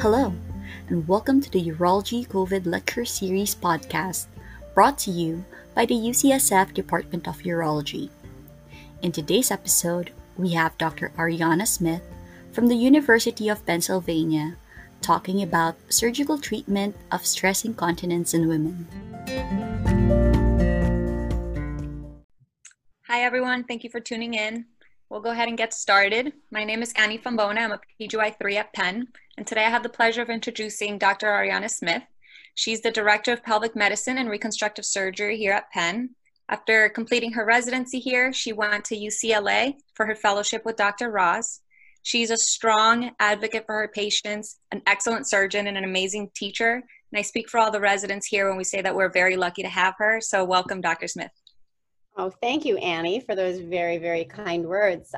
Hello, and welcome to the Urology COVID Lecture Series podcast, brought to you by the UCSF Department of Urology. In today's episode, we have Dr. Ariana Smith from the University of Pennsylvania talking about surgical treatment of stress incontinence in women. Hi, everyone. Thank you for tuning in. We'll go ahead and get started. My name is Annie Fambona. I'm a PGY3 at Penn, and today I have the pleasure of introducing Dr. Ariana Smith. She's the Director of Pelvic Medicine and Reconstructive Surgery here at Penn. After completing her residency here, she went to UCLA for her fellowship with Dr. Raz. She's a strong advocate for her patients, an excellent surgeon, and an amazing teacher. And I speak for all the residents here when we say that we're very lucky to have her. So, welcome, Dr. Smith. Oh, thank you, Annie, for those very, very kind words.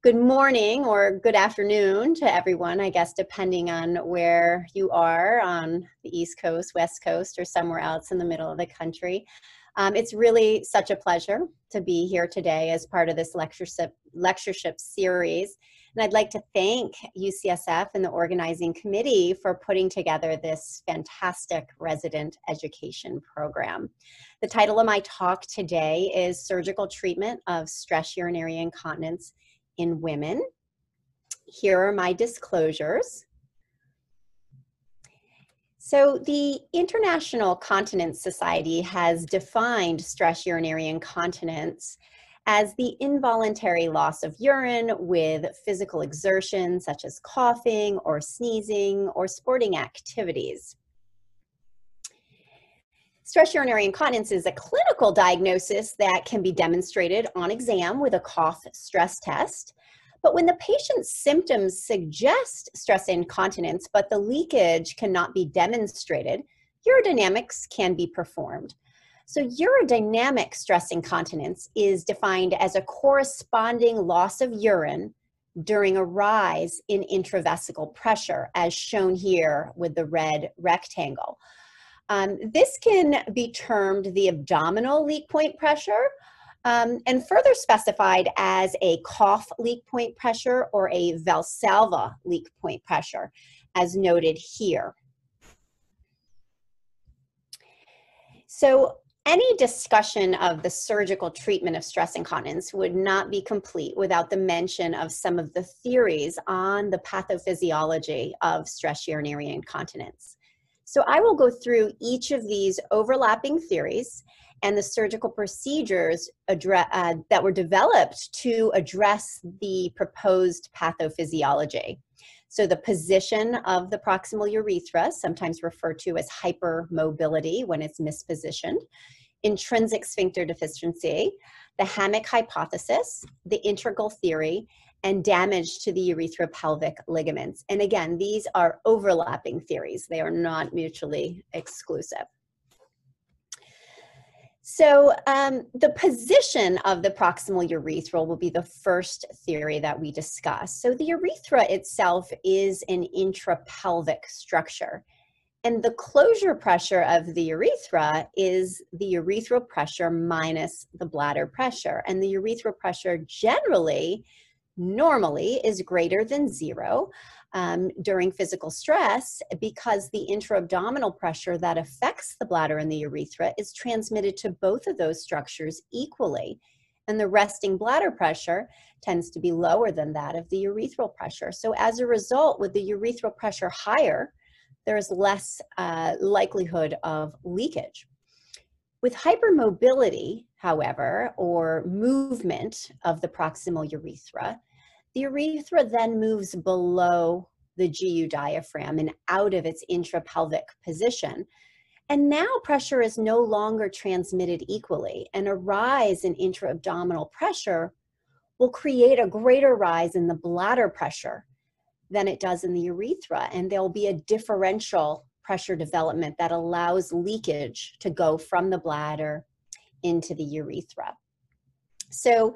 Good morning or good afternoon to everyone, I guess, depending on where you are on the East Coast, West Coast, or somewhere else in the middle of the country. Um, it's really such a pleasure to be here today as part of this lectureship, lectureship series. And I'd like to thank UCSF and the organizing committee for putting together this fantastic resident education program. The title of my talk today is Surgical Treatment of Stress Urinary Incontinence in Women. Here are my disclosures. So, the International Continence Society has defined stress urinary incontinence as the involuntary loss of urine with physical exertion such as coughing or sneezing or sporting activities. Stress urinary incontinence is a clinical diagnosis that can be demonstrated on exam with a cough stress test. But when the patient's symptoms suggest stress incontinence, but the leakage cannot be demonstrated, urodynamics can be performed. So, urodynamic stress incontinence is defined as a corresponding loss of urine during a rise in intravesical pressure, as shown here with the red rectangle. Um, this can be termed the abdominal leak point pressure um, and further specified as a cough leak point pressure or a Valsalva leak point pressure, as noted here. So any discussion of the surgical treatment of stress incontinence would not be complete without the mention of some of the theories on the pathophysiology of stress urinary incontinence. So I will go through each of these overlapping theories and the surgical procedures uh, that were developed to address the proposed pathophysiology. So the position of the proximal urethra, sometimes referred to as hypermobility when it's mispositioned, intrinsic sphincter deficiency, the hammock hypothesis, the integral theory, and damage to the urethropelvic ligaments. And again, these are overlapping theories. They are not mutually exclusive. So um, the position of the proximal urethral will be the first theory that we discuss. So the urethra itself is an intrapelvic structure. And the closure pressure of the urethra is the urethral pressure minus the bladder pressure. And the urethral pressure generally, normally, is greater than zero um, during physical stress because the intra-abdominal pressure that affects the bladder and the urethra is transmitted to both of those structures equally. And the resting bladder pressure tends to be lower than that of the urethral pressure. So as a result, with the urethral pressure higher, there is less uh, likelihood of leakage. With hypermobility, however, or movement of the proximal urethra, the urethra then moves below the GU diaphragm and out of its intrapelvic position. And now pressure is no longer transmitted equally, and a rise in intra-abdominal pressure will create a greater rise in the bladder pressure than it does in the urethra, and there'll be a differential pressure development that allows leakage to go from the bladder into the urethra. So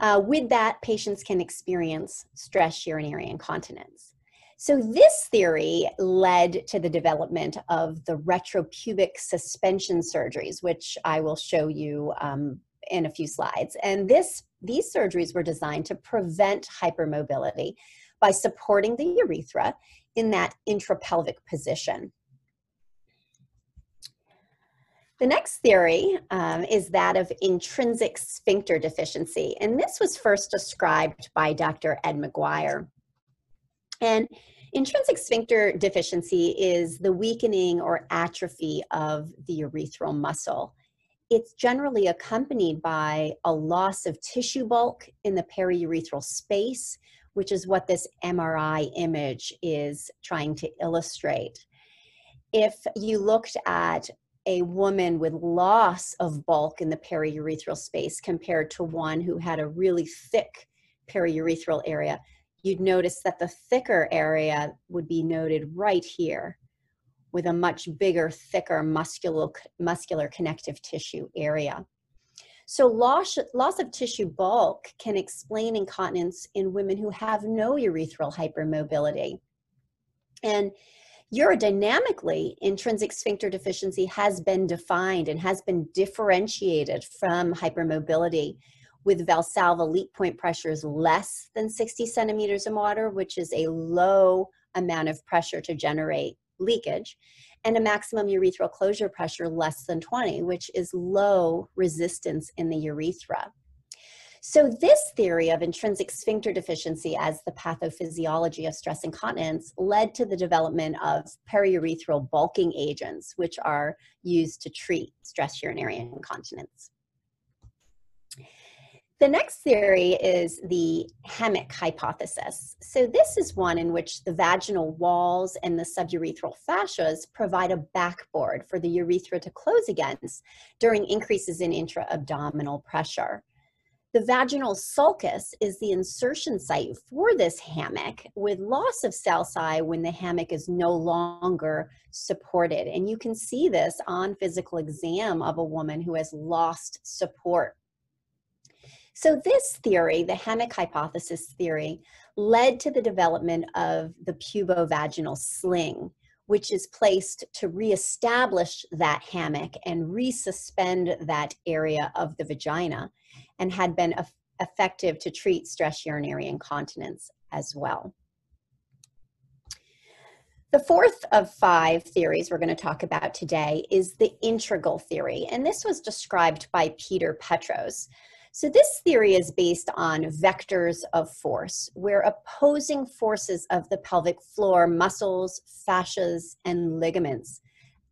uh, with that, patients can experience stress urinary incontinence. So this theory led to the development of the retropubic suspension surgeries, which I will show you um, in a few slides. And this, these surgeries were designed to prevent hypermobility by supporting the urethra in that intrapelvic position. The next theory um, is that of intrinsic sphincter deficiency, and this was first described by Dr. Ed McGuire. And intrinsic sphincter deficiency is the weakening or atrophy of the urethral muscle. It's generally accompanied by a loss of tissue bulk in the periurethral space, which is what this MRI image is trying to illustrate. If you looked at a woman with loss of bulk in the periurethral space compared to one who had a really thick periurethral area, you'd notice that the thicker area would be noted right here with a much bigger, thicker muscular, muscular connective tissue area. So loss, loss of tissue bulk can explain incontinence in women who have no urethral hypermobility. And Urodynamically, intrinsic sphincter deficiency has been defined and has been differentiated from hypermobility with Valsalva leak point pressures less than 60 centimeters of water, which is a low amount of pressure to generate leakage, and a maximum urethral closure pressure less than 20, which is low resistance in the urethra. So, this theory of intrinsic sphincter deficiency as the pathophysiology of stress incontinence led to the development of periurethral bulking agents, which are used to treat stress urinary incontinence. The next theory is the hammock hypothesis. So, this is one in which the vaginal walls and the suburethral fascias provide a backboard for the urethra to close against during increases in intra abdominal pressure. The vaginal sulcus is the insertion site for this hammock with loss of sulci when the hammock is no longer supported. And you can see this on physical exam of a woman who has lost support. So this theory, the hammock hypothesis theory, led to the development of the pubovaginal sling, which is placed to reestablish that hammock and resuspend that area of the vagina and had been effective to treat stress urinary incontinence as well. The fourth of five theories we're going to talk about today is the integral theory, and this was described by Peter Petros. So, this theory is based on vectors of force, where opposing forces of the pelvic floor, muscles, fascias, and ligaments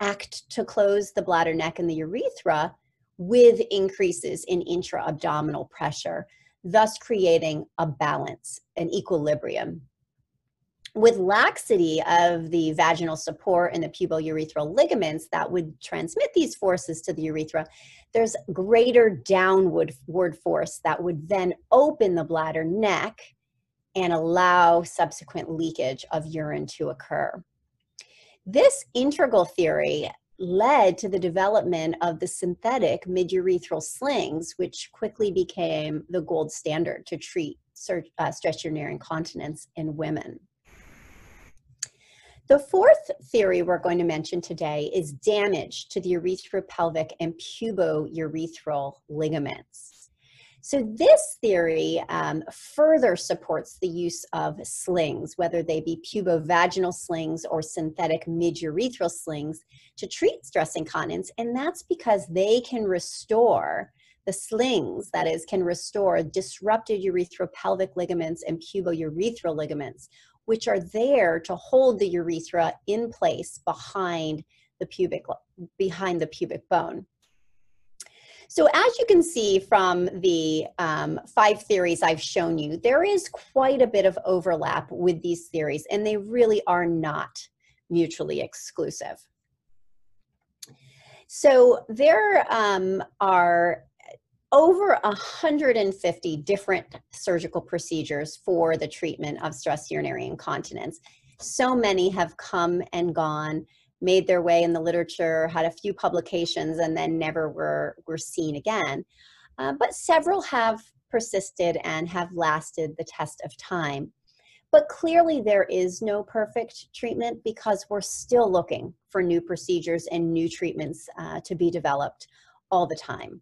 act to close the bladder neck and the urethra with increases in intra abdominal pressure, thus creating a balance, an equilibrium. With laxity of the vaginal support and the pubourethral ligaments that would transmit these forces to the urethra, there's greater downward force that would then open the bladder neck and allow subsequent leakage of urine to occur. This integral theory led to the development of the synthetic midurethral slings, which quickly became the gold standard to treat uh, stress urinary incontinence in women. The fourth theory we're going to mention today is damage to the urethropelvic and pubourethral ligaments. So, this theory um, further supports the use of slings, whether they be pubovaginal slings or synthetic midurethral slings, to treat stress incontinence. And that's because they can restore the slings, that is, can restore disrupted urethropelvic ligaments and pubourethral ligaments, which are there to hold the urethra in place behind the pubic behind the pubic bone. So as you can see from the um, five theories I've shown you, there is quite a bit of overlap with these theories, and they really are not mutually exclusive. So there um, are over 150 different surgical procedures for the treatment of stress urinary incontinence. So many have come and gone made their way in the literature, had a few publications, and then never were, were seen again. Uh, but several have persisted and have lasted the test of time. But clearly, there is no perfect treatment because we're still looking for new procedures and new treatments uh, to be developed all the time.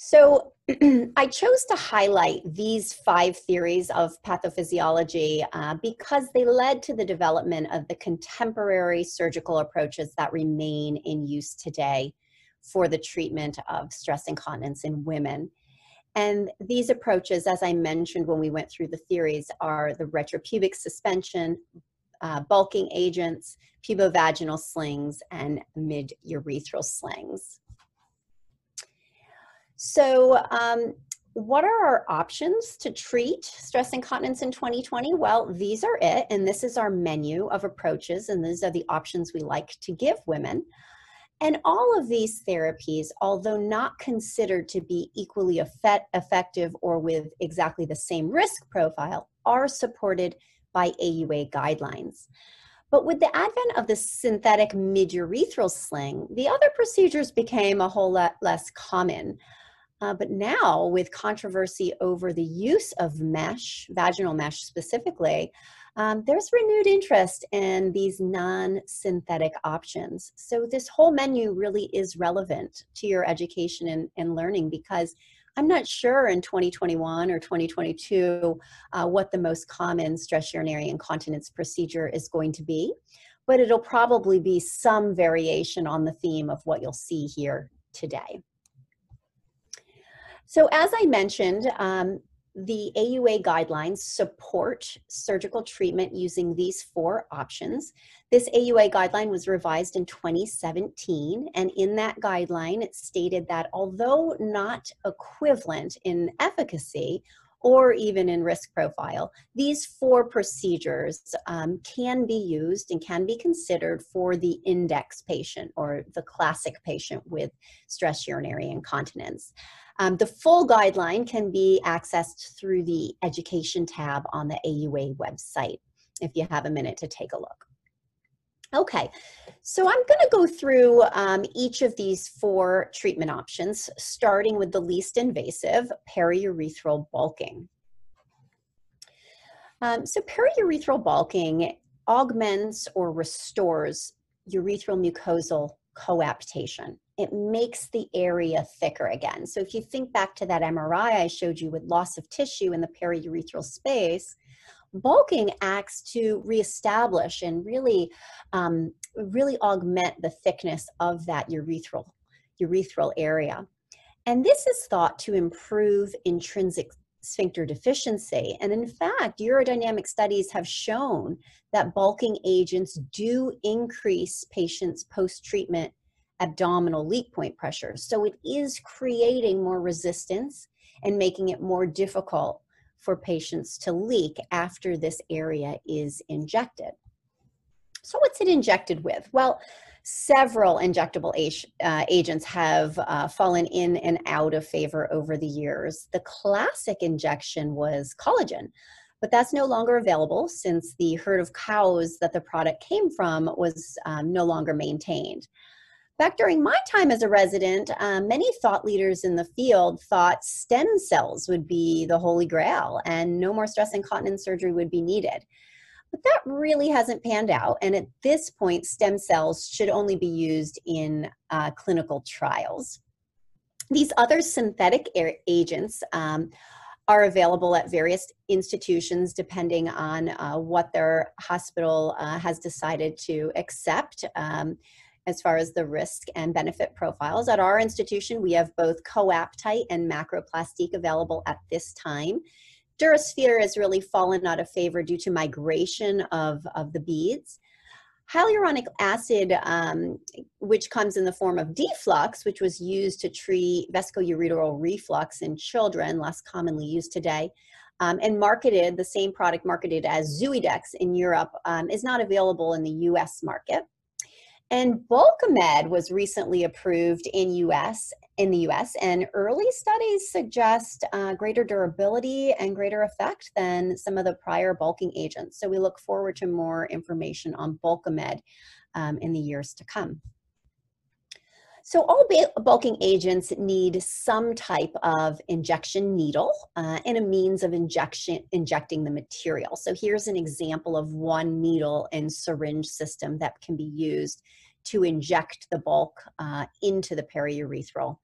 So I chose to highlight these five theories of pathophysiology uh, because they led to the development of the contemporary surgical approaches that remain in use today for the treatment of stress incontinence in women. And these approaches, as I mentioned when we went through the theories, are the retropubic suspension, uh, bulking agents, pubovaginal slings, and mid-urethral slings. So, um, what are our options to treat stress incontinence in 2020? Well, these are it, and this is our menu of approaches, and these are the options we like to give women. And all of these therapies, although not considered to be equally effect effective or with exactly the same risk profile, are supported by AUA guidelines. But with the advent of the synthetic midurethral sling, the other procedures became a whole lot less common. Uh, but now, with controversy over the use of mesh, vaginal mesh specifically, um, there's renewed interest in these non synthetic options. So, this whole menu really is relevant to your education and, and learning because I'm not sure in 2021 or 2022 uh, what the most common stress urinary incontinence procedure is going to be, but it'll probably be some variation on the theme of what you'll see here today. So as I mentioned, um, the AUA guidelines support surgical treatment using these four options. This AUA guideline was revised in 2017, and in that guideline, it stated that although not equivalent in efficacy or even in risk profile, these four procedures um, can be used and can be considered for the index patient or the classic patient with stress urinary incontinence. Um, the full guideline can be accessed through the education tab on the AUA website if you have a minute to take a look. Okay, so I'm going to go through um, each of these four treatment options, starting with the least invasive, periurethral bulking. Um, so periurethral bulking augments or restores urethral mucosal coaptation. It makes the area thicker again. So if you think back to that MRI I showed you with loss of tissue in the periurethral space, bulking acts to reestablish and really, um, really augment the thickness of that urethral, urethral area. And this is thought to improve intrinsic sphincter deficiency. And in fact, urodynamic studies have shown that bulking agents do increase patients post-treatment abdominal leak point pressure. So it is creating more resistance and making it more difficult for patients to leak after this area is injected. So what's it injected with? Well, several injectable uh, agents have uh, fallen in and out of favor over the years. The classic injection was collagen, but that's no longer available since the herd of cows that the product came from was um, no longer maintained. Back during my time as a resident, um, many thought leaders in the field thought stem cells would be the holy grail and no more stress and incontinence surgery would be needed. But that really hasn't panned out. And at this point, stem cells should only be used in uh, clinical trials. These other synthetic agents um, are available at various institutions depending on uh, what their hospital uh, has decided to accept um, as far as the risk and benefit profiles. At our institution, we have both coaptite and macroplastique available at this time. Durasphere has really fallen out of favor due to migration of, of the beads. Hyaluronic acid, um, which comes in the form of deflux, which was used to treat vesicoureteral reflux in children, less commonly used today, um, and marketed, the same product marketed as Zuidex in Europe, um, is not available in the US market. And Bulkamid was recently approved in US in the US, and early studies suggest uh, greater durability and greater effect than some of the prior bulking agents. So we look forward to more information on Bulkamid um, in the years to come. So all bulking agents need some type of injection needle uh, and a means of injection, injecting the material. So here's an example of one needle and syringe system that can be used to inject the bulk uh, into the periurethral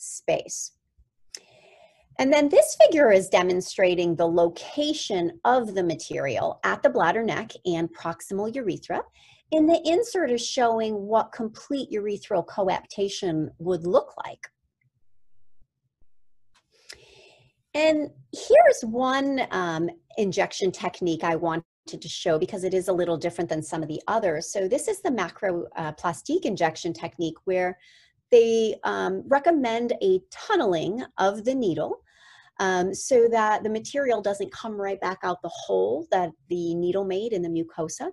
space. And then this figure is demonstrating the location of the material at the bladder neck and proximal urethra. And the insert is showing what complete urethral coaptation would look like. And here's one um, injection technique I wanted to show because it is a little different than some of the others. So this is the macroplastique uh, injection technique where they um, recommend a tunneling of the needle um, so that the material doesn't come right back out the hole that the needle made in the mucosa.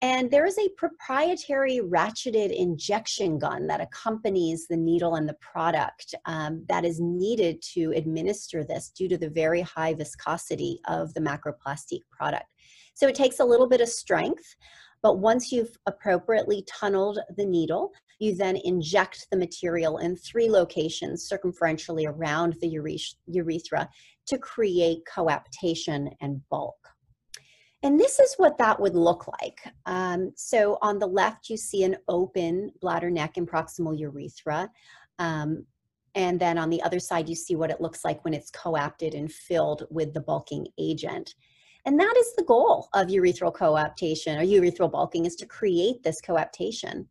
And there is a proprietary ratcheted injection gun that accompanies the needle and the product um, that is needed to administer this due to the very high viscosity of the macroplastique product. So it takes a little bit of strength, but once you've appropriately tunneled the needle, you then inject the material in three locations circumferentially around the urethra to create coaptation and bulk. And this is what that would look like. Um, so on the left, you see an open bladder neck and proximal urethra. Um, and then on the other side, you see what it looks like when it's coapted and filled with the bulking agent. And that is the goal of urethral coaptation or urethral bulking is to create this coaptation.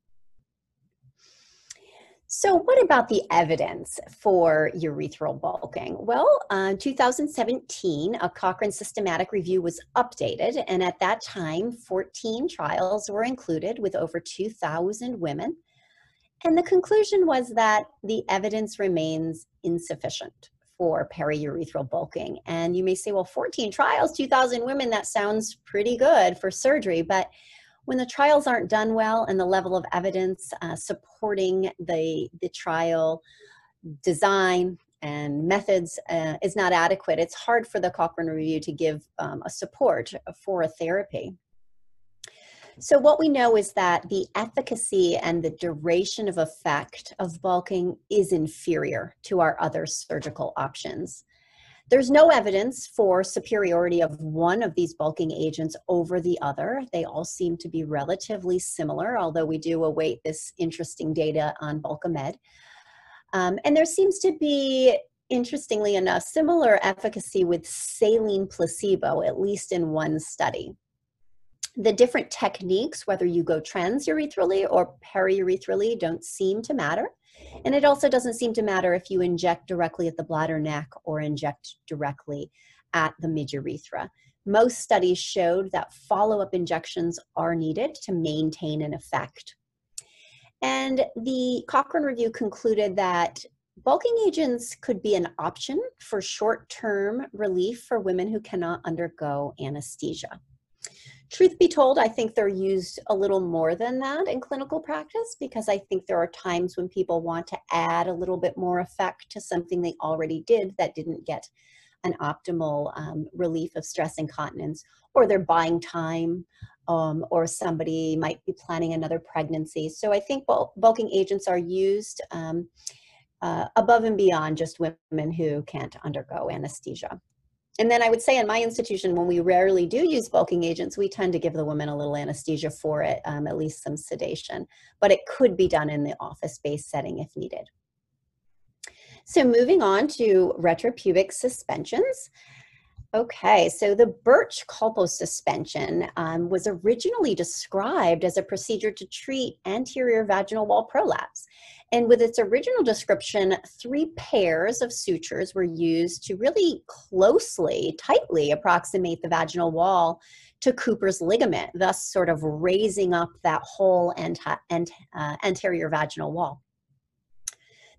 So, what about the evidence for urethral bulking? Well, uh, 2017, a Cochrane systematic review was updated, and at that time, 14 trials were included with over 2,000 women. And the conclusion was that the evidence remains insufficient for periurethral bulking. And you may say, well, 14 trials, 2,000 women, that sounds pretty good for surgery, but when the trials aren't done well and the level of evidence uh, supporting the, the trial design and methods uh, is not adequate, it's hard for the Cochrane Review to give um, a support for a therapy. So what we know is that the efficacy and the duration of effect of bulking is inferior to our other surgical options. There's no evidence for superiority of one of these bulking agents over the other. They all seem to be relatively similar, although we do await this interesting data on Bulkamid. Um, and there seems to be, interestingly enough, similar efficacy with saline placebo, at least in one study. The different techniques, whether you go transurethral or periurethral, don't seem to matter. And it also doesn't seem to matter if you inject directly at the bladder neck or inject directly at the midurethra. Most studies showed that follow up injections are needed to maintain an effect. And the Cochrane review concluded that bulking agents could be an option for short term relief for women who cannot undergo anesthesia. Truth be told, I think they're used a little more than that in clinical practice because I think there are times when people want to add a little bit more effect to something they already did that didn't get an optimal um, relief of stress incontinence, or they're buying time, um, or somebody might be planning another pregnancy. So I think bulking agents are used um, uh, above and beyond just women who can't undergo anesthesia and then I would say in my institution, when we rarely do use bulking agents, we tend to give the woman a little anesthesia for it, um, at least some sedation. But it could be done in the office-based setting if needed. So moving on to retropubic suspensions. Okay, so the Birch Culpo suspension um, was originally described as a procedure to treat anterior vaginal wall prolapse. And with its original description, three pairs of sutures were used to really closely, tightly approximate the vaginal wall to Cooper's ligament, thus sort of raising up that whole ant- ant- uh, anterior vaginal wall.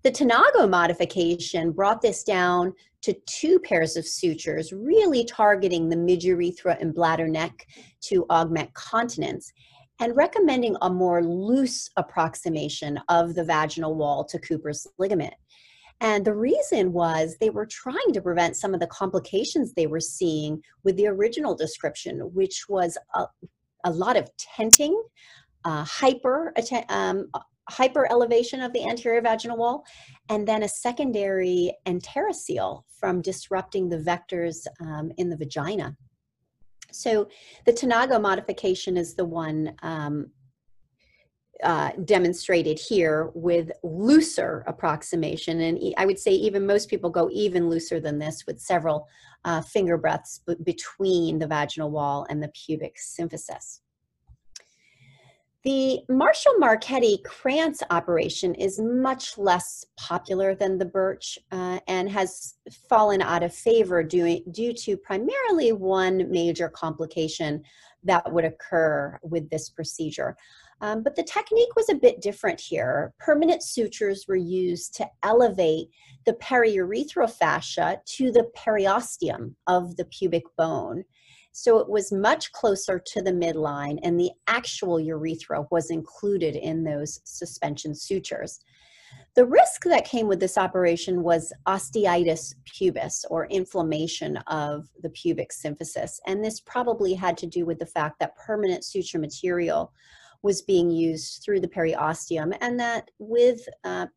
The Tanagho modification brought this down to two pairs of sutures, really targeting the midurethra and bladder neck to augment continence and recommending a more loose approximation of the vaginal wall to Cooper's ligament. And the reason was they were trying to prevent some of the complications they were seeing with the original description, which was a, a lot of tenting, uh, hyper, um, hyper elevation of the anterior vaginal wall, and then a secondary enterocele from disrupting the vectors um, in the vagina. So the Tanagho modification is the one um, uh, demonstrated here with looser approximation. And I would say even most people go even looser than this with several uh, finger breaths between the vaginal wall and the pubic symphysis. The Marshall Marchetti Krantz operation is much less popular than the Burch uh, and has fallen out of favor due, due to primarily one major complication that would occur with this procedure. Um, but the technique was a bit different here. Permanent sutures were used to elevate the periurethral fascia to the periosteum of the pubic bone. So it was much closer to the midline, and the actual urethra was included in those suspension sutures. The risk that came with this operation was osteitis pubis or inflammation of the pubic symphysis. And this probably had to do with the fact that permanent suture material was being used through the periosteum, and that with uh,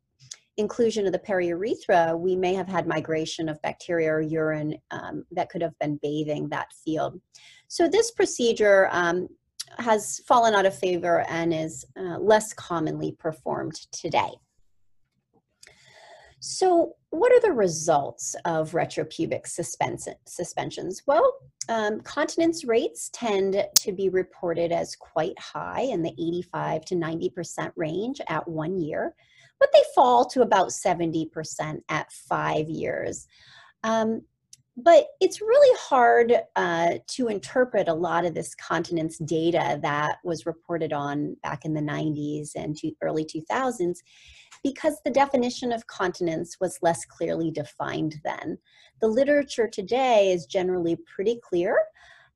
inclusion of the periurethra, we may have had migration of bacteria or urine um, that could have been bathing that field. So this procedure um, has fallen out of favor and is uh, less commonly performed today. So, what are the results of retropubic suspensions? Well, um, continence rates tend to be reported as quite high in the 85 to 90% range at one year, but they fall to about 70% at five years. Um, but it's really hard uh, to interpret a lot of this continence data that was reported on back in the 90s and early 2000s because the definition of continence was less clearly defined then. The literature today is generally pretty clear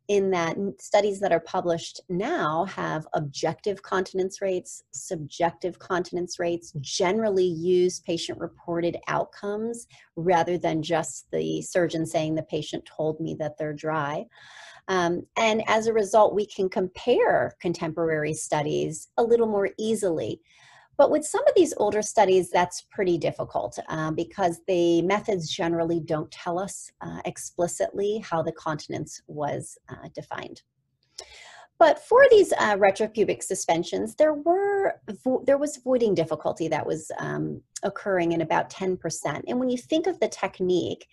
in that studies that are published now have objective continence rates, subjective continence rates, generally use patient reported outcomes rather than just the surgeon saying the patient told me that they're dry. Um, and as a result, we can compare contemporary studies a little more easily. But with some of these older studies, that's pretty difficult uh, because the methods generally don't tell us uh, explicitly how the continence was uh, defined. But for these uh, retropubic suspensions, there were there was voiding difficulty that was um, occurring in about 10%. And when you think of the technique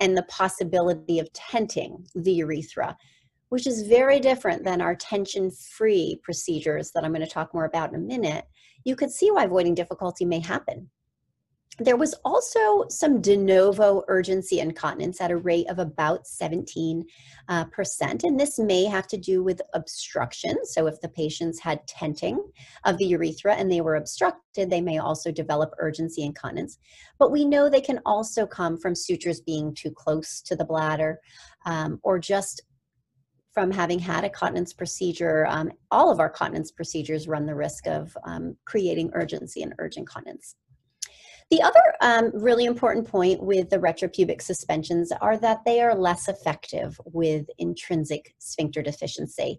and the possibility of tenting the urethra, which is very different than our tension-free procedures that I'm going to talk more about in a minute, you could see why voiding difficulty may happen. There was also some de novo urgency incontinence at a rate of about 17, uh, percent, and this may have to do with obstruction. So, if the patients had tenting of the urethra and they were obstructed, they may also develop urgency incontinence. But we know they can also come from sutures being too close to the bladder um, or just from having had a continence procedure, um, all of our continence procedures run the risk of um, creating urgency and urgent continence. The other um, really important point with the retropubic suspensions are that they are less effective with intrinsic sphincter deficiency.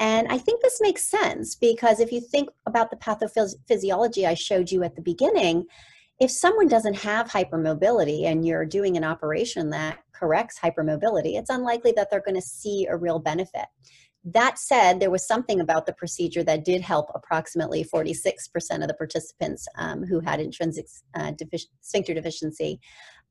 And I think this makes sense because if you think about the pathophysiology I showed you at the beginning, if someone doesn't have hypermobility and you're doing an operation that corrects hypermobility, it's unlikely that they're going to see a real benefit. That said, there was something about the procedure that did help approximately 46% of the participants um, who had intrinsic uh, sphincter deficiency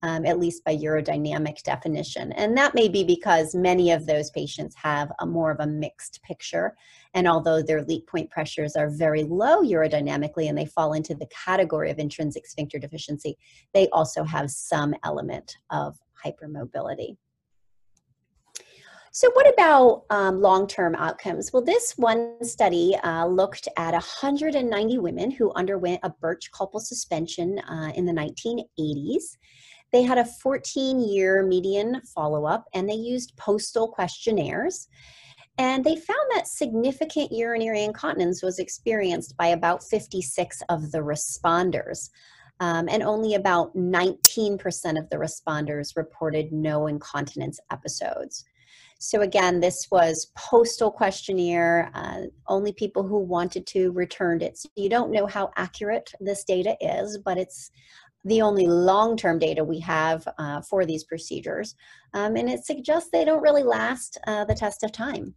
um, at least by urodynamic definition. And that may be because many of those patients have a more of a mixed picture. And although their leak point pressures are very low urodynamically and they fall into the category of intrinsic sphincter deficiency, they also have some element of hypermobility. So, what about um, long term outcomes? Well, this one study uh, looked at 190 women who underwent a Burch colposuspension uh, in the 1980s. They had a 14 year median follow up and they used postal questionnaires. And they found that significant urinary incontinence was experienced by about 56 of the responders. Um, and only about 19% of the responders reported no incontinence episodes. So, again, this was postal questionnaire. Uh, only people who wanted to returned it. So, you don't know how accurate this data is, but it's the only long-term data we have uh, for these procedures, um, and it suggests they don't really last uh, the test of time.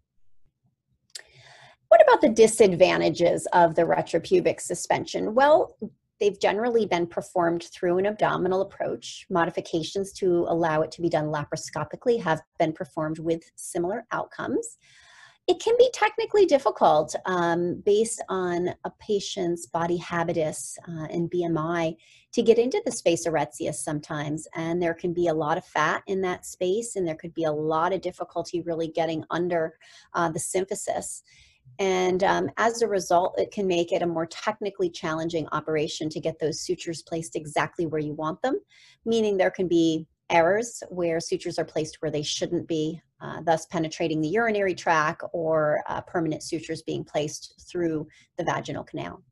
What about the disadvantages of the retropubic suspension? Well, they've generally been performed through an abdominal approach. Modifications to allow it to be done laparoscopically have been performed with similar outcomes. It can be technically difficult um, based on a patient's body habitus uh, and BMI to get into the space of Retzius sometimes. And there can be a lot of fat in that space, and there could be a lot of difficulty really getting under uh, the symphysis. And um, as a result, it can make it a more technically challenging operation to get those sutures placed exactly where you want them, meaning there can be errors where sutures are placed where they shouldn't be, uh, thus penetrating the urinary tract or uh, permanent sutures being placed through the vaginal canal.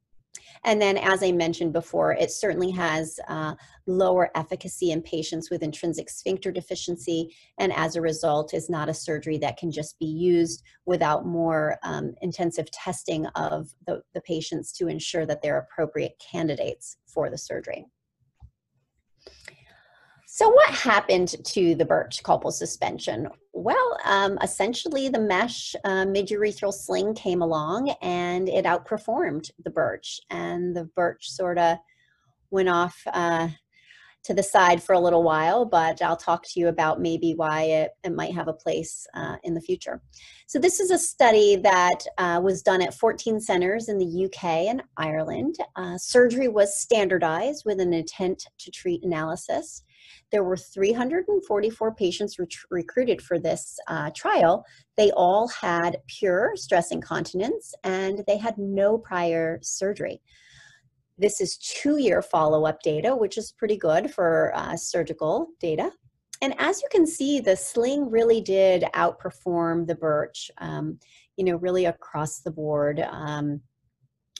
And then, as I mentioned before, it certainly has uh, lower efficacy in patients with intrinsic sphincter deficiency, and as a result, is not a surgery that can just be used without more um, intensive testing of the, the patients to ensure that they're appropriate candidates for the surgery. So, what happened to the Burch colposuspension? Well, um, essentially, the mesh uh, midurethral sling came along and it outperformed the Burch, and the Burch sort of went off uh, to the side for a little while, but I'll talk to you about maybe why it, it might have a place uh, in the future. So, this is a study that uh, was done at 14 centers in the UK and Ireland. Uh, surgery was standardized with an intent to treat analysis. There were 344 patients re- recruited for this uh, trial. They all had pure stress incontinence and they had no prior surgery. This is two year follow up data, which is pretty good for uh, surgical data. And as you can see, the sling really did outperform the Burch, um, you know, really across the board. Um,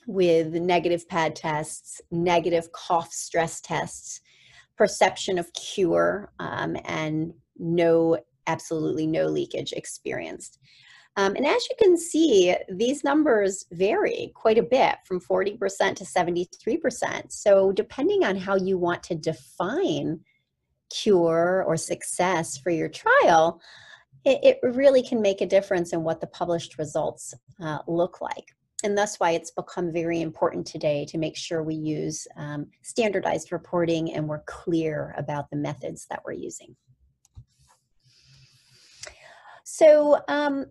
with negative pad tests, negative cough stress tests, perception of cure um, and no, absolutely no leakage experienced. Um, and as you can see, these numbers vary quite a bit from 40% to 73%. So, depending on how you want to define cure or success for your trial, it, it really can make a difference in what the published results uh, look like and that's why it's become very important today to make sure we use um, standardized reporting and we're clear about the methods that we're using. So um,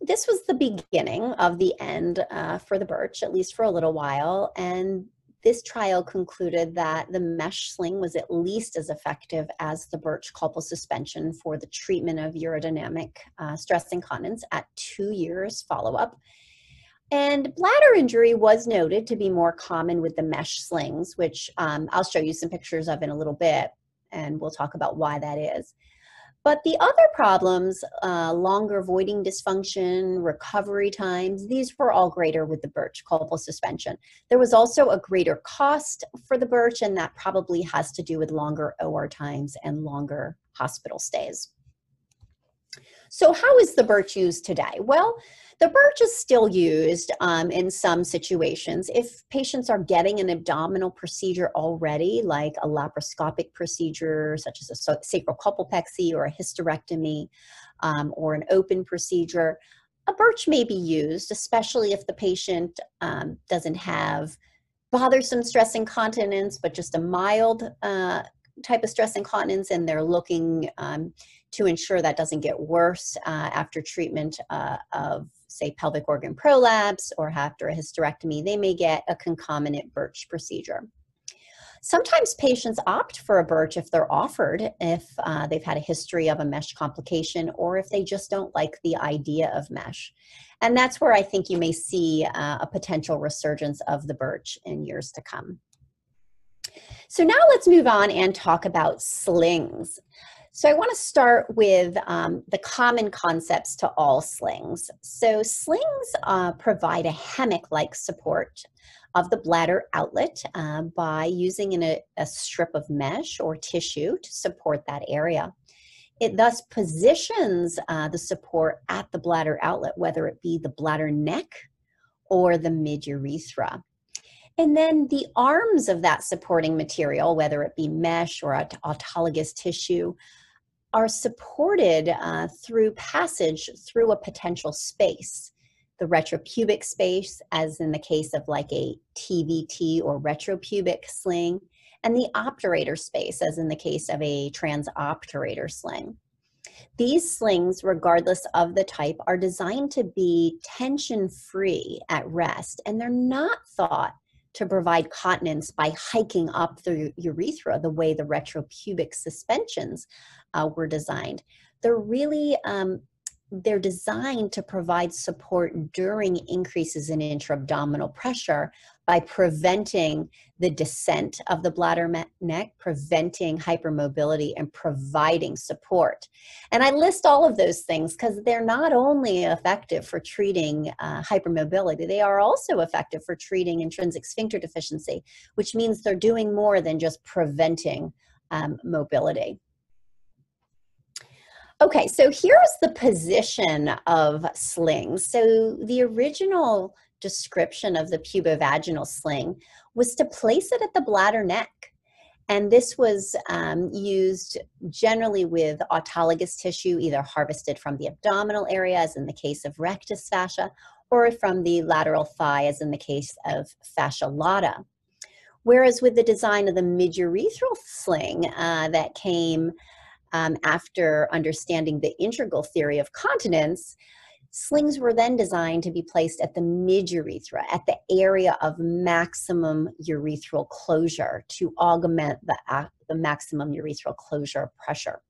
this was the beginning of the end uh, for the Burch, at least for a little while. And this trial concluded that the mesh sling was at least as effective as the Burch colposuspension for the treatment of urodynamic uh, stress incontinence at two years follow-up and bladder injury was noted to be more common with the mesh slings, which um, I'll show you some pictures of in a little bit, and we'll talk about why that is. But the other problems, uh, longer voiding dysfunction, recovery times, these were all greater with the Burch colposuspension. There was also a greater cost for the Burch, and that probably has to do with longer OR times and longer hospital stays. So, how is the Burch used today? Well, the Burch is still used um, in some situations. If patients are getting an abdominal procedure already, like a laparoscopic procedure, such as a sacral colpopexy or a hysterectomy, um, or an open procedure, a Burch may be used, especially if the patient um, doesn't have bothersome stress incontinence, but just a mild uh, type of stress incontinence, and they're looking um, to ensure that doesn't get worse uh, after treatment uh, of say pelvic organ prolapse or after a hysterectomy, they may get a concomitant Burch procedure. Sometimes patients opt for a Burch if they're offered, if uh, they've had a history of a mesh complication, or if they just don't like the idea of mesh. And that's where I think you may see uh, a potential resurgence of the Burch in years to come. So now let's move on and talk about slings. So I want to start with um, the common concepts to all slings. So slings uh, provide a hammock-like support of the bladder outlet uh, by using an, a, a strip of mesh or tissue to support that area. It thus positions uh, the support at the bladder outlet, whether it be the bladder neck or the mid urethra. And then the arms of that supporting material, whether it be mesh or autologous tissue, are supported uh, through passage through a potential space. the retropubic space, as in the case of like a TVT or retropubic sling, and the obturator space, as in the case of a transobturator sling. These slings, regardless of the type, are designed to be tension free at rest, and they're not thought to provide continence by hiking up the urethra the way the retropubic suspensions uh, were designed. They're really um, they're designed to provide support during increases in intra-abdominal pressure by preventing the descent of the bladder neck, preventing hypermobility, and providing support. And I list all of those things because they're not only effective for treating uh, hypermobility, they are also effective for treating intrinsic sphincter deficiency, which means they're doing more than just preventing um, mobility. Okay, so here's the position of slings. So the original description of the pubovaginal sling was to place it at the bladder neck. And this was um, used generally with autologous tissue, either harvested from the abdominal area, as in the case of rectus fascia, or from the lateral thigh, as in the case of fascia lata. Whereas with the design of the midurethral sling uh, that came um, after understanding the integral theory of continence, slings were then designed to be placed at the midurethra, at the area of maximum urethral closure to augment the, uh, the maximum urethral closure pressure.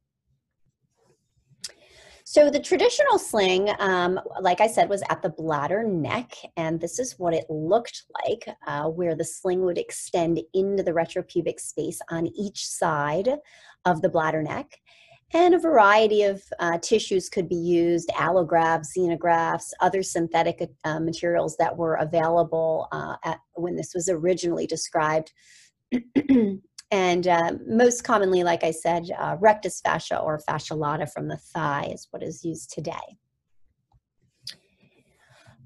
So the traditional sling, um, like I said, was at the bladder neck, and this is what it looked like, uh, where the sling would extend into the retropubic space on each side of the bladder neck. And a variety of uh, tissues could be used, allografts, xenografts, other synthetic uh, materials that were available uh, at, when this was originally described. and uh, most commonly, like I said, uh, rectus fascia or fascia lata from the thigh is what is used today.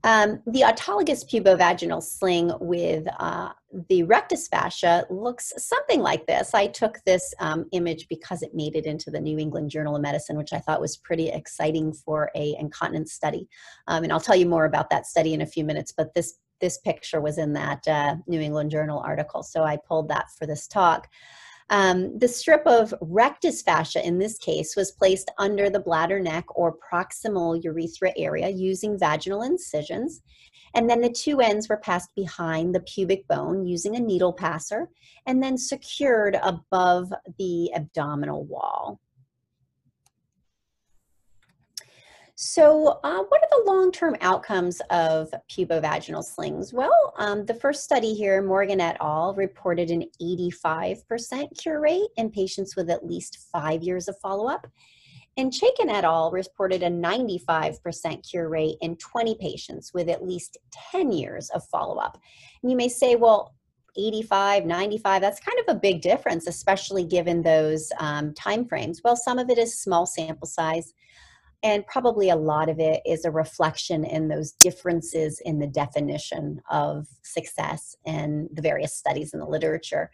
Um, the autologous pubovaginal sling with uh, the rectus fascia looks something like this. I took this um, image because it made it into the New England Journal of Medicine, which I thought was pretty exciting for a incontinence study. Um, and I'll tell you more about that study in a few minutes, but this, this picture was in that uh, New England Journal article, so I pulled that for this talk. Um, the strip of rectus fascia in this case was placed under the bladder neck or proximal urethra area using vaginal incisions. And then the two ends were passed behind the pubic bone using a needle passer and then secured above the abdominal wall. So, uh, what are the long term outcomes of pubovaginal slings? Well, um, the first study here, Morgan et al., reported an 85% cure rate in patients with at least five years of follow up. And Chaikin et al. reported a 95% cure rate in 20 patients with at least 10 years of follow up. And you may say, well, 85 95 that's kind of a big difference especially given those um, time frames well some of it is small sample size and probably a lot of it is a reflection in those differences in the definition of success in the various studies in the literature.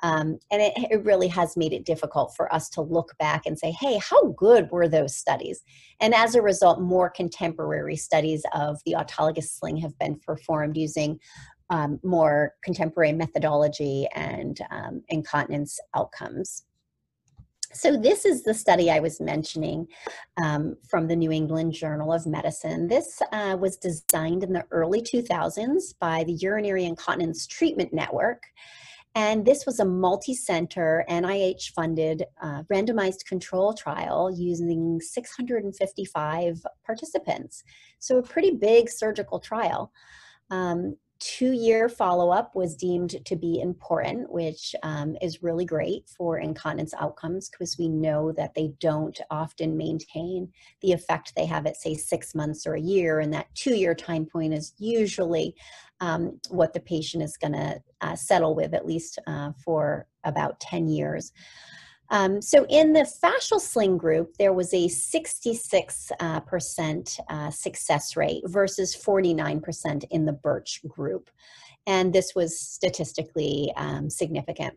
Um, and it, it, really has made it difficult for us to look back and say, hey, how good were those studies? And as a result, more contemporary studies of the autologous sling have been performed using um, more contemporary methodology and um, incontinence outcomes. So, this is the study I was mentioning um, from the New England Journal of Medicine. This uh, was designed in the early 2000s by the Urinary Incontinence Treatment Network. And this was a multi center, NIH funded, uh, randomized control trial using 655 participants. So, a pretty big surgical trial. Um, two year follow up was deemed to be important, which um, is really great for incontinence outcomes because we know that they don't often maintain the effect they have at, say, six months or a year. And that two year time point is usually um, what the patient is going to uh, settle with, at least uh, for about 10 years. Um, so in the fascial sling group, there was a 66 uh, percent, uh, success rate versus 49% in the Burch group. And this was statistically um, significant.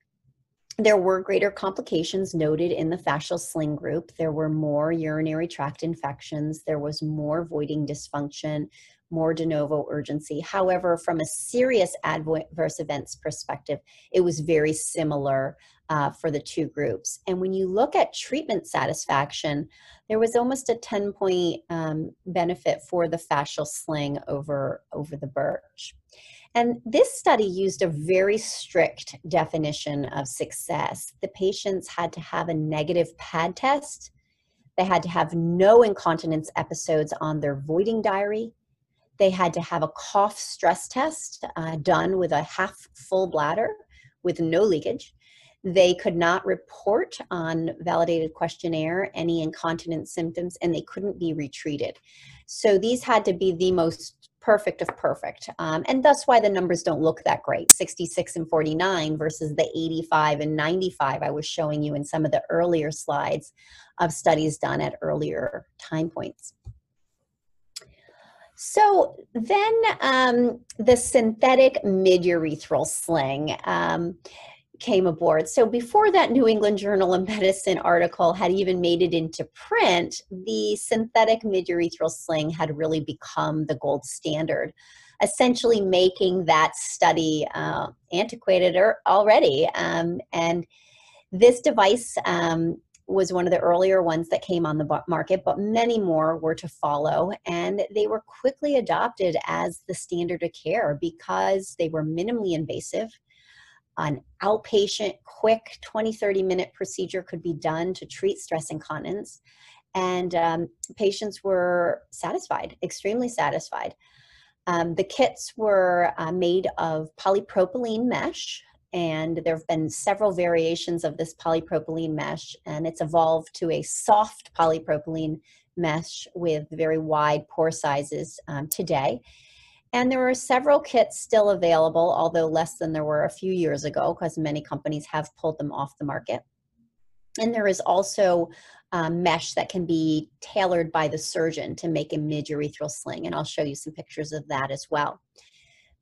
There were greater complications noted in the fascial sling group. There were more urinary tract infections. There was more voiding dysfunction, more de novo urgency. However, from a serious adverse events perspective, it was very similar uh, for the two groups. And when you look at treatment satisfaction, there was almost a 10 point um, benefit for the fascial sling over, over the Burch. And this study used a very strict definition of success. The patients had to have a negative PAD test. They had to have no incontinence episodes on their voiding diary. They had to have a cough stress test uh, done with a half full bladder with no leakage. They could not report on validated questionnaire any incontinence symptoms and they couldn't be retreated. So these had to be the most perfect of perfect. Um, and that's why the numbers don't look that great 66 and 49 versus the 85 and 95 I was showing you in some of the earlier slides of studies done at earlier time points. So then um, the synthetic mid-urethral sling. Um, came aboard. So before that New England Journal of Medicine article had even made it into print, the synthetic midurethral sling had really become the gold standard, essentially making that study uh, antiquated or already. Um, and this device um, was one of the earlier ones that came on the market, but many more were to follow. And they were quickly adopted as the standard of care because they were minimally invasive an outpatient, quick 20, 30 minute procedure could be done to treat stress incontinence. And um, patients were satisfied, extremely satisfied. Um, the kits were uh, made of polypropylene mesh, and there have been several variations of this polypropylene mesh, and it's evolved to a soft polypropylene mesh with very wide pore sizes um, today. And there are several kits still available, although less than there were a few years ago, because many companies have pulled them off the market. And there is also um, mesh that can be tailored by the surgeon to make a mid-urethral sling, and I'll show you some pictures of that as well.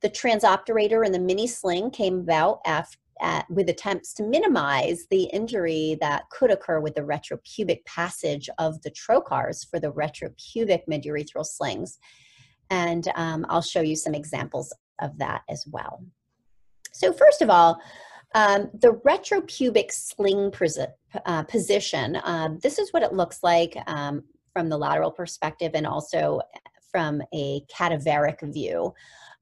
The transobturator and the mini sling came about after, with attempts to minimize the injury that could occur with the retropubic passage of the trocars for the retropubic mid-urethral slings and um, I'll show you some examples of that as well. So first of all, um, the retropubic sling uh, position, uh, this is what it looks like um, from the lateral perspective and also from a cadaveric view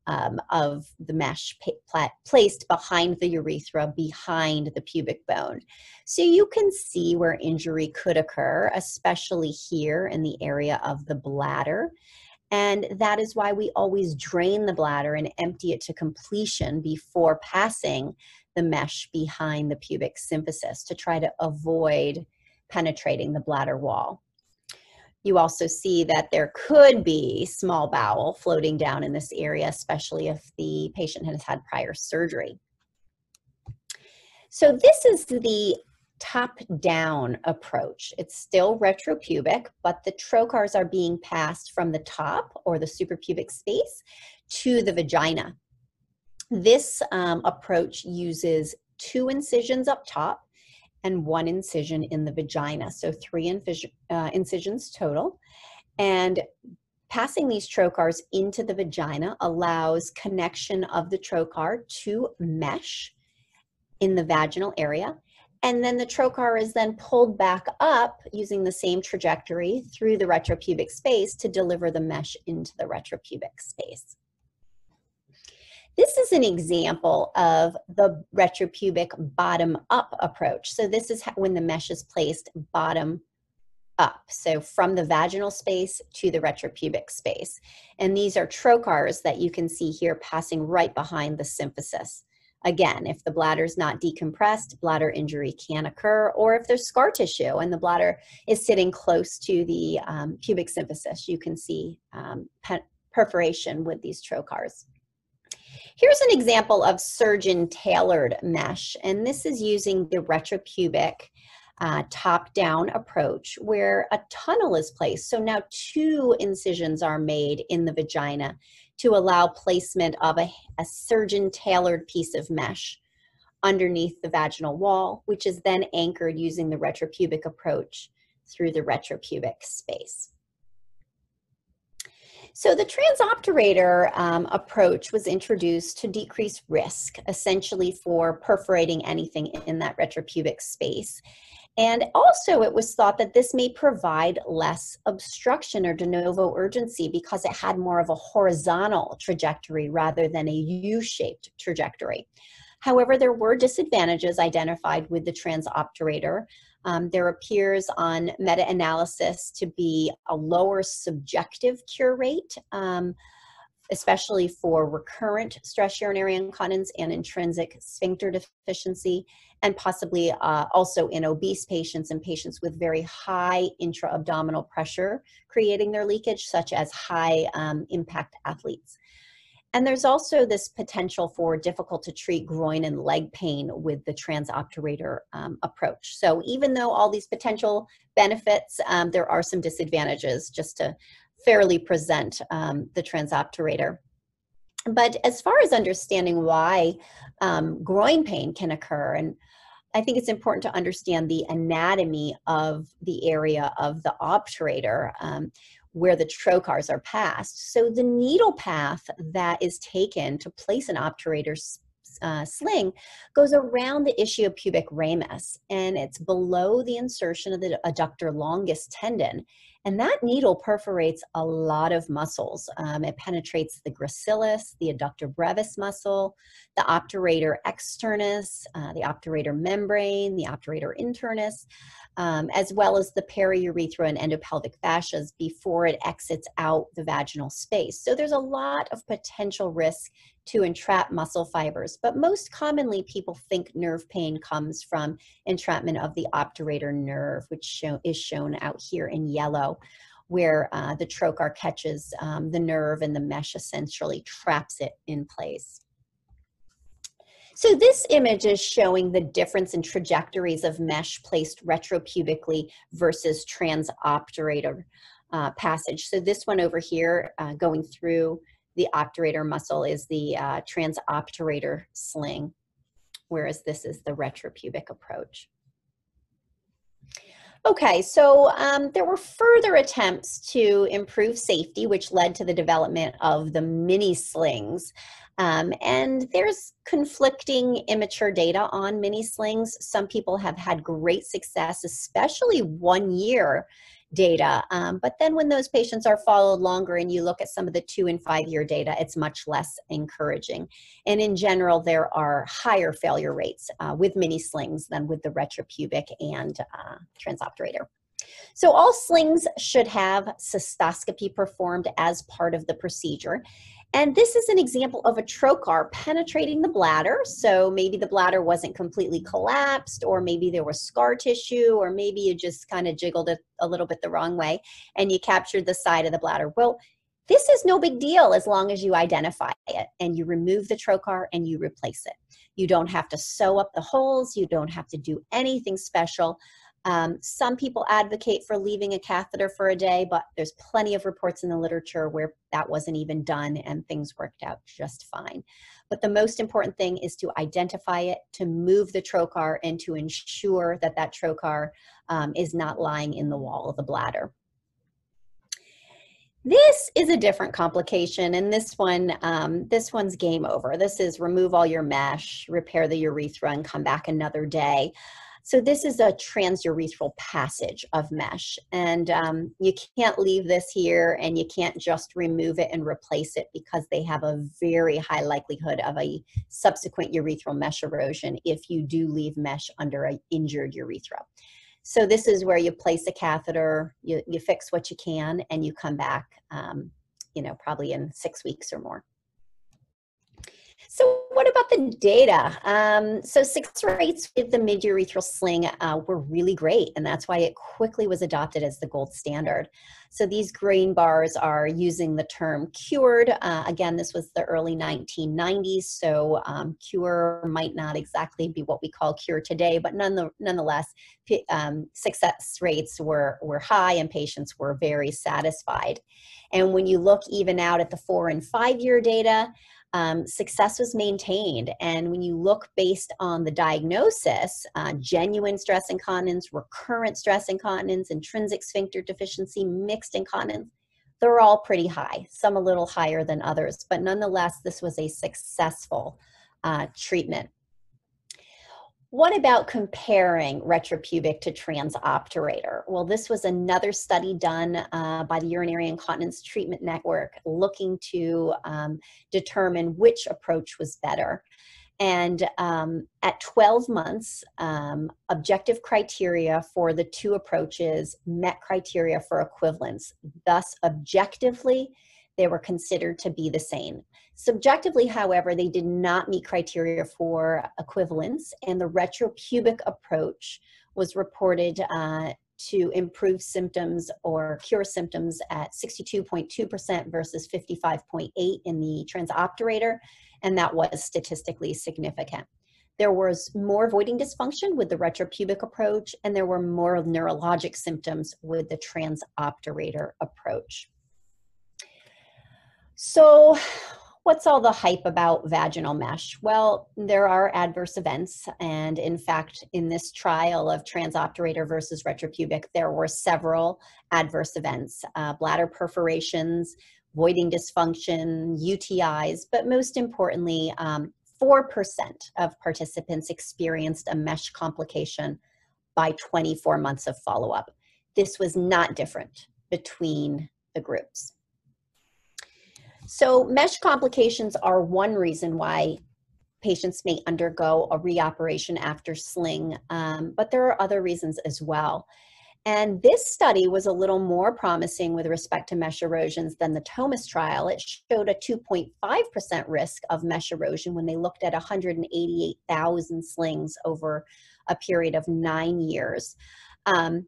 um, of the mesh placed behind the urethra, behind the pubic bone. So you can see where injury could occur, especially here in the area of the bladder. And that is why we always drain the bladder and empty it to completion before passing the mesh behind the pubic symphysis to try to avoid penetrating the bladder wall. You also see that there could be small bowel floating down in this area, especially if the patient has had prior surgery. So this is the top down approach. It's still retropubic, but the trocars are being passed from the top or the suprapubic space to the vagina. This um, approach uses two incisions up top and one incision in the vagina, so three uh, incisions total. And passing these trocars into the vagina allows connection of the trocar to mesh in the vaginal area and then the trocar is then pulled back up using the same trajectory through the retropubic space to deliver the mesh into the retropubic space. This is an example of the retropubic bottom up approach. So this is when the mesh is placed bottom up, so from the vaginal space to the retropubic space. And these are trocars that you can see here passing right behind the symphysis. Again, if the bladder is not decompressed, bladder injury can occur, or if there's scar tissue and the bladder is sitting close to the um, pubic symphysis, you can see um, perforation with these trocars. Here's an example of surgeon-tailored mesh, and this is using the retropubic uh, top-down approach where a tunnel is placed. So now two incisions are made in the vagina to allow placement of a, a surgeon tailored piece of mesh underneath the vaginal wall, which is then anchored using the retropubic approach through the retropubic space. So the transobturator um, approach was introduced to decrease risk, essentially for perforating anything in that retropubic space. And also, it was thought that this may provide less obstruction or de novo urgency because it had more of a horizontal trajectory rather than a U shaped trajectory. However, there were disadvantages identified with the transobturator. Um, there appears on meta analysis to be a lower subjective cure rate. Um, especially for recurrent stress urinary incontinence and intrinsic sphincter deficiency, and possibly uh, also in obese patients and patients with very high intra abdominal pressure creating their leakage, such as high um, impact athletes. And there's also this potential for difficult to treat groin and leg pain with the transobturator um, approach. So even though all these potential benefits, um, there are some disadvantages just to fairly present um, the transobturator. But as far as understanding why um, groin pain can occur, and I think it's important to understand the anatomy of the area of the obturator um, where the trocars are passed. So the needle path that is taken to place an obturator uh, sling goes around the ischiopubic ramus and it's below the insertion of the adductor longus tendon and that needle perforates a lot of muscles. Um, it penetrates the gracilis, the adductor brevis muscle, the obturator externus, uh, the obturator membrane, the obturator internus, um, as well as the periurethra and endopelvic fascias before it exits out the vaginal space. So there's a lot of potential risk to entrap muscle fibers, but most commonly people think nerve pain comes from entrapment of the obturator nerve, which show, is shown out here in yellow, where uh, the trocar catches um, the nerve and the mesh essentially traps it in place. So this image is showing the difference in trajectories of mesh placed retropubically versus transobturator uh, passage. So this one over here uh, going through the obturator muscle is the uh, transobturator sling, whereas this is the retropubic approach. Okay, so um, there were further attempts to improve safety, which led to the development of the mini slings. Um, and there's conflicting immature data on mini slings. Some people have had great success, especially one year data. Um, but then when those patients are followed longer and you look at some of the two and five year data, it's much less encouraging. And in general, there are higher failure rates uh, with mini slings than with the retropubic and uh, transobturator. So all slings should have cystoscopy performed as part of the procedure. And this is an example of a trocar penetrating the bladder. So maybe the bladder wasn't completely collapsed, or maybe there was scar tissue, or maybe you just kind of jiggled it a little bit the wrong way and you captured the side of the bladder. Well, this is no big deal as long as you identify it and you remove the trocar and you replace it. You don't have to sew up the holes, you don't have to do anything special. Um, some people advocate for leaving a catheter for a day, but there's plenty of reports in the literature where that wasn't even done and things worked out just fine. But the most important thing is to identify it, to move the trocar, and to ensure that that trocar um, is not lying in the wall of the bladder. This is a different complication, and this one, um, this one's game over. This is remove all your mesh, repair the urethra, and come back another day. So this is a transurethral passage of mesh, and um, you can't leave this here, and you can't just remove it and replace it because they have a very high likelihood of a subsequent urethral mesh erosion if you do leave mesh under an injured urethra. So this is where you place a catheter, you, you fix what you can, and you come back, um, you know, probably in six weeks or more. So what about the data? Um, so success rates with the mid-urethral sling uh, were really great, and that's why it quickly was adopted as the gold standard. So these green bars are using the term cured. Uh, again, this was the early 1990s, so um, cure might not exactly be what we call cure today, but nonetheless, um, success rates were, were high and patients were very satisfied. And when you look even out at the four and five year data, um, success was maintained. And when you look based on the diagnosis, uh, genuine stress incontinence, recurrent stress incontinence, intrinsic sphincter deficiency, mixed incontinence, they're all pretty high, some a little higher than others, but nonetheless, this was a successful uh, treatment. What about comparing retropubic to transobturator? Well, this was another study done uh, by the Urinary Incontinence Treatment Network looking to um, determine which approach was better. And um, at 12 months, um, objective criteria for the two approaches met criteria for equivalence. Thus, objectively, they were considered to be the same. Subjectively, however, they did not meet criteria for equivalence, and the retropubic approach was reported uh, to improve symptoms or cure symptoms at 62.2% versus 55.8 in the transobturator, and that was statistically significant. There was more voiding dysfunction with the retropubic approach, and there were more neurologic symptoms with the transobturator approach. So, what's all the hype about vaginal mesh? Well, there are adverse events, and in fact, in this trial of transobturator versus retropubic, there were several adverse events uh, bladder perforations, voiding dysfunction, UTIs, but most importantly, um, 4% of participants experienced a mesh complication by 24 months of follow up. This was not different between the groups. So, mesh complications are one reason why patients may undergo a reoperation after sling, um, but there are other reasons as well. And this study was a little more promising with respect to mesh erosions than the TOMUS trial. It showed a 2.5% risk of mesh erosion when they looked at 188,000 slings over a period of nine years. Um,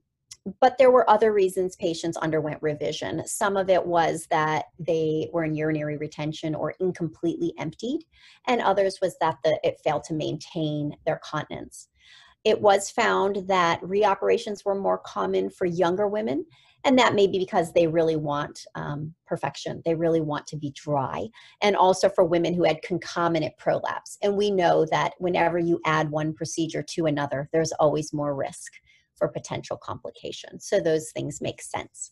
but there were other reasons patients underwent revision. Some of it was that they were in urinary retention or incompletely emptied, and others was that the, it failed to maintain their continence. It was found that reoperations were more common for younger women, and that may be because they really want um, perfection. They really want to be dry, and also for women who had concomitant prolapse. And we know that whenever you add one procedure to another, there's always more risk for potential complications. So those things make sense.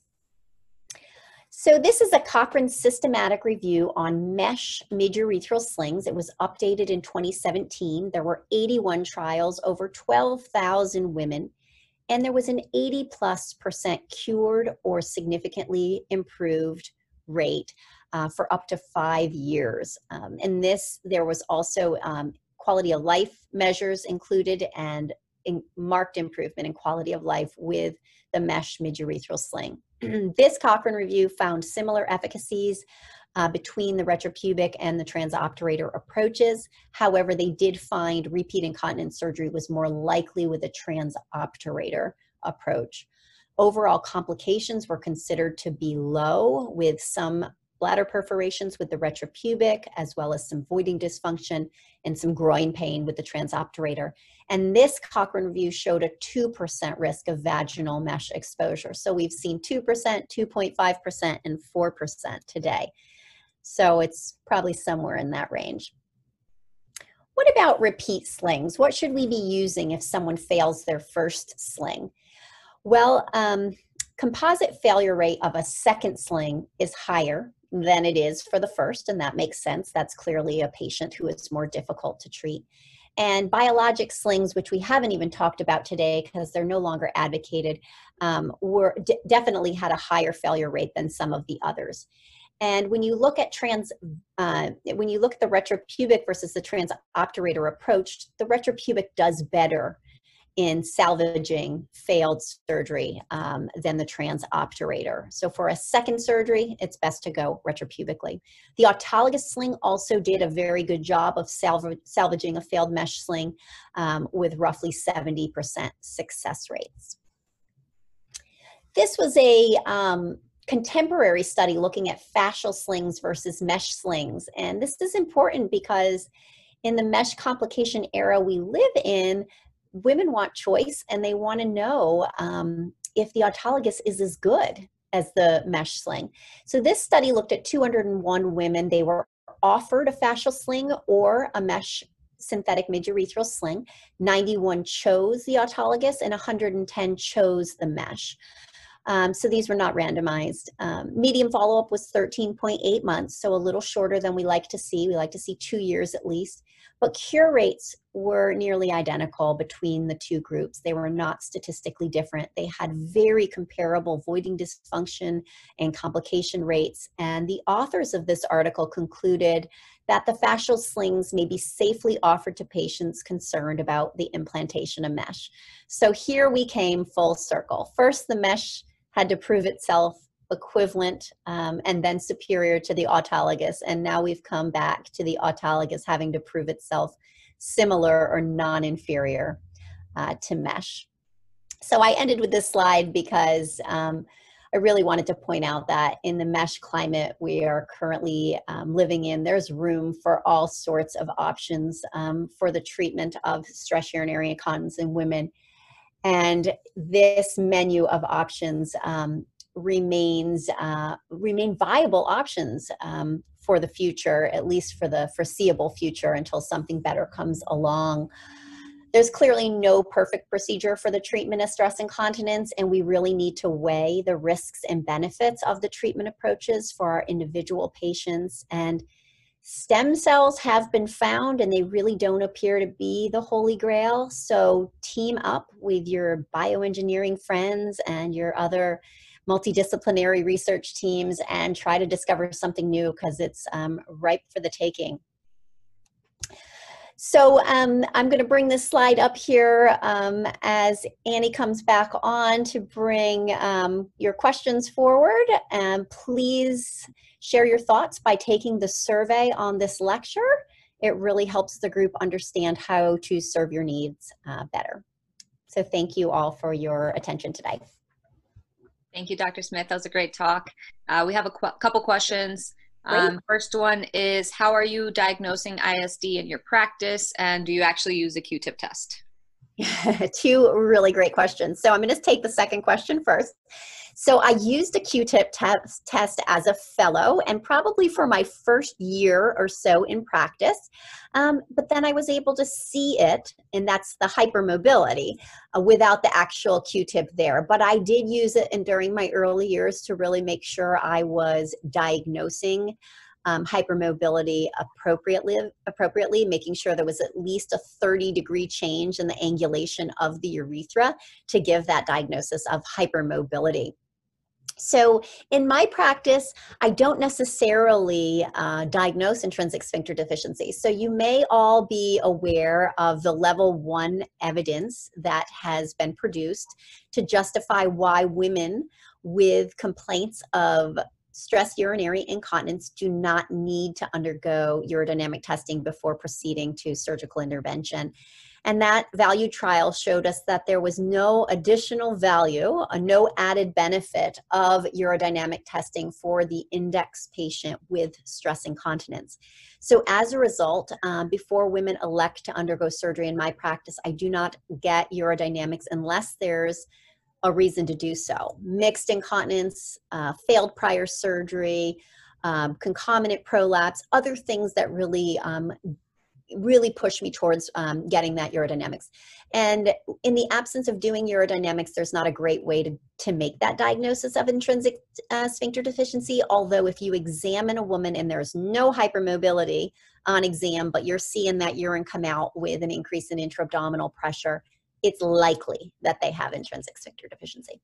So this is a Cochrane systematic review on mesh midurethral slings. It was updated in 2017. There were 81 trials, over 12,000 women, and there was an 80 plus percent cured or significantly improved rate uh, for up to five years. Um, and this, there was also um, quality of life measures included and in marked improvement in quality of life with the mesh midurethral sling. this Cochrane review found similar efficacies uh, between the retropubic and the transobturator approaches. However, they did find repeat incontinence surgery was more likely with the transobturator approach. Overall complications were considered to be low, with some bladder perforations with the retropubic, as well as some voiding dysfunction and some groin pain with the transobturator. And this Cochrane review showed a 2% risk of vaginal mesh exposure. So we've seen 2%, 2.5%, and 4% today. So it's probably somewhere in that range. What about repeat slings? What should we be using if someone fails their first sling? Well, um, composite failure rate of a second sling is higher than it is for the first, and that makes sense. That's clearly a patient who is more difficult to treat. And biologic slings, which we haven't even talked about today because they're no longer advocated, um, were d- definitely had a higher failure rate than some of the others. And when you look at trans, uh, when you look at the retropubic versus the transobturator approach, the retropubic does better in salvaging failed surgery um, than the transobturator. So for a second surgery, it's best to go retropubically. The autologous sling also did a very good job of salv- salvaging a failed mesh sling um, with roughly 70% success rates. This was a um, contemporary study looking at fascial slings versus mesh slings. And this is important because in the mesh complication era we live in, women want choice and they want to know um, if the autologous is as good as the mesh sling. So this study looked at 201 women. They were offered a fascial sling or a mesh synthetic midurethral sling. 91 chose the autologous and 110 chose the mesh. Um, so these were not randomized. Um, median follow up was 13.8 months, so a little shorter than we like to see. We like to see two years at least. But cure rates were nearly identical between the two groups. They were not statistically different. They had very comparable voiding dysfunction and complication rates. And the authors of this article concluded that the fascial slings may be safely offered to patients concerned about the implantation of mesh. So here we came full circle. First, the mesh had to prove itself equivalent um, and then superior to the autologous. And now we've come back to the autologous having to prove itself similar or non inferior uh, to mesh. So I ended with this slide because um, I really wanted to point out that in the mesh climate we are currently um, living in, there's room for all sorts of options um, for the treatment of stress urinary incontinence in women. And this menu of options um, remains uh, remain viable options um, for the future, at least for the foreseeable future, until something better comes along. There's clearly no perfect procedure for the treatment of stress incontinence, and we really need to weigh the risks and benefits of the treatment approaches for our individual patients. And stem cells have been found, and they really don't appear to be the holy grail. So, team up with your bioengineering friends and your other multidisciplinary research teams and try to discover something new because it's um, ripe for the taking. So um, I'm going to bring this slide up here um, as Annie comes back on to bring um, your questions forward. And please share your thoughts by taking the survey on this lecture. It really helps the group understand how to serve your needs uh, better. So thank you all for your attention today. Thank you, Dr. Smith. That was a great talk. Uh, we have a qu couple questions. Um, first one is How are you diagnosing ISD in your practice, and do you actually use a Q tip test? Two really great questions. So I'm going to take the second question first. So I used a Q-tip test, test as a fellow and probably for my first year or so in practice. Um, but then I was able to see it, and that's the hypermobility uh, without the actual Q-tip there. But I did use it and during my early years to really make sure I was diagnosing um, hypermobility appropriately, appropriately, making sure there was at least a 30 degree change in the angulation of the urethra to give that diagnosis of hypermobility. So, in my practice, I don't necessarily uh, diagnose intrinsic sphincter deficiency. So, you may all be aware of the level one evidence that has been produced to justify why women with complaints of stress urinary incontinence do not need to undergo urodynamic testing before proceeding to surgical intervention. And that value trial showed us that there was no additional value, a no added benefit of urodynamic testing for the index patient with stress incontinence. So, as a result, um, before women elect to undergo surgery in my practice, I do not get urodynamics unless there's a reason to do so. Mixed incontinence, uh, failed prior surgery, um, concomitant prolapse, other things that really um, really pushed me towards um, getting that urodynamics. And in the absence of doing urodynamics, there's not a great way to, to make that diagnosis of intrinsic uh, sphincter deficiency. Although, if you examine a woman and there's no hypermobility on exam, but you're seeing that urine come out with an increase in intra-abdominal pressure, it's likely that they have intrinsic sphincter deficiency.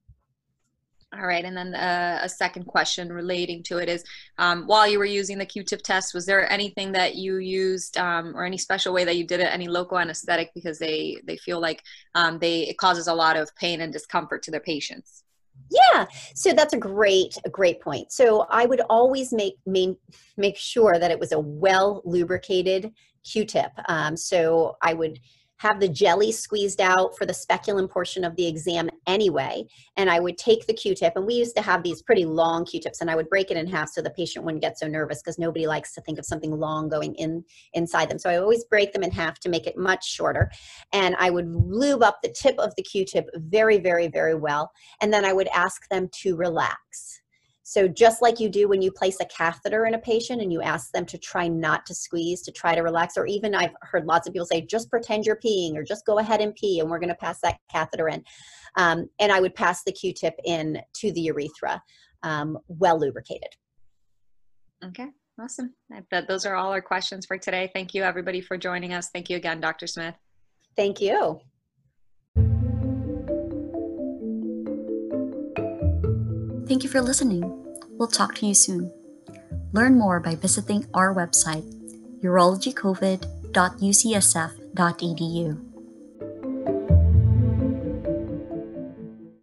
All right, and then uh, a second question relating to it is, um, while you were using the Q-tip test, was there anything that you used, um, or any special way that you did it, any local anesthetic, because they they feel like um, they it causes a lot of pain and discomfort to their patients? Yeah, so that's a great a great point. So I would always make main, make sure that it was a well lubricated Q-tip. Um, so I would have the jelly squeezed out for the speculum portion of the exam anyway. And I would take the Q-tip, and we used to have these pretty long Q-tips, and I would break it in half so the patient wouldn't get so nervous because nobody likes to think of something long going in inside them. So I always break them in half to make it much shorter. And I would lube up the tip of the Q-tip very, very, very well. And then I would ask them to relax. So, just like you do when you place a catheter in a patient and you ask them to try not to squeeze, to try to relax, or even I've heard lots of people say, just pretend you're peeing or just go ahead and pee and we're going to pass that catheter in. Um, and I would pass the Q tip in to the urethra, um, well lubricated. Okay, awesome. I bet those are all our questions for today. Thank you, everybody, for joining us. Thank you again, Dr. Smith. Thank you. Thank you for listening. We'll talk to you soon. Learn more by visiting our website, urologycovid.ucsf.edu.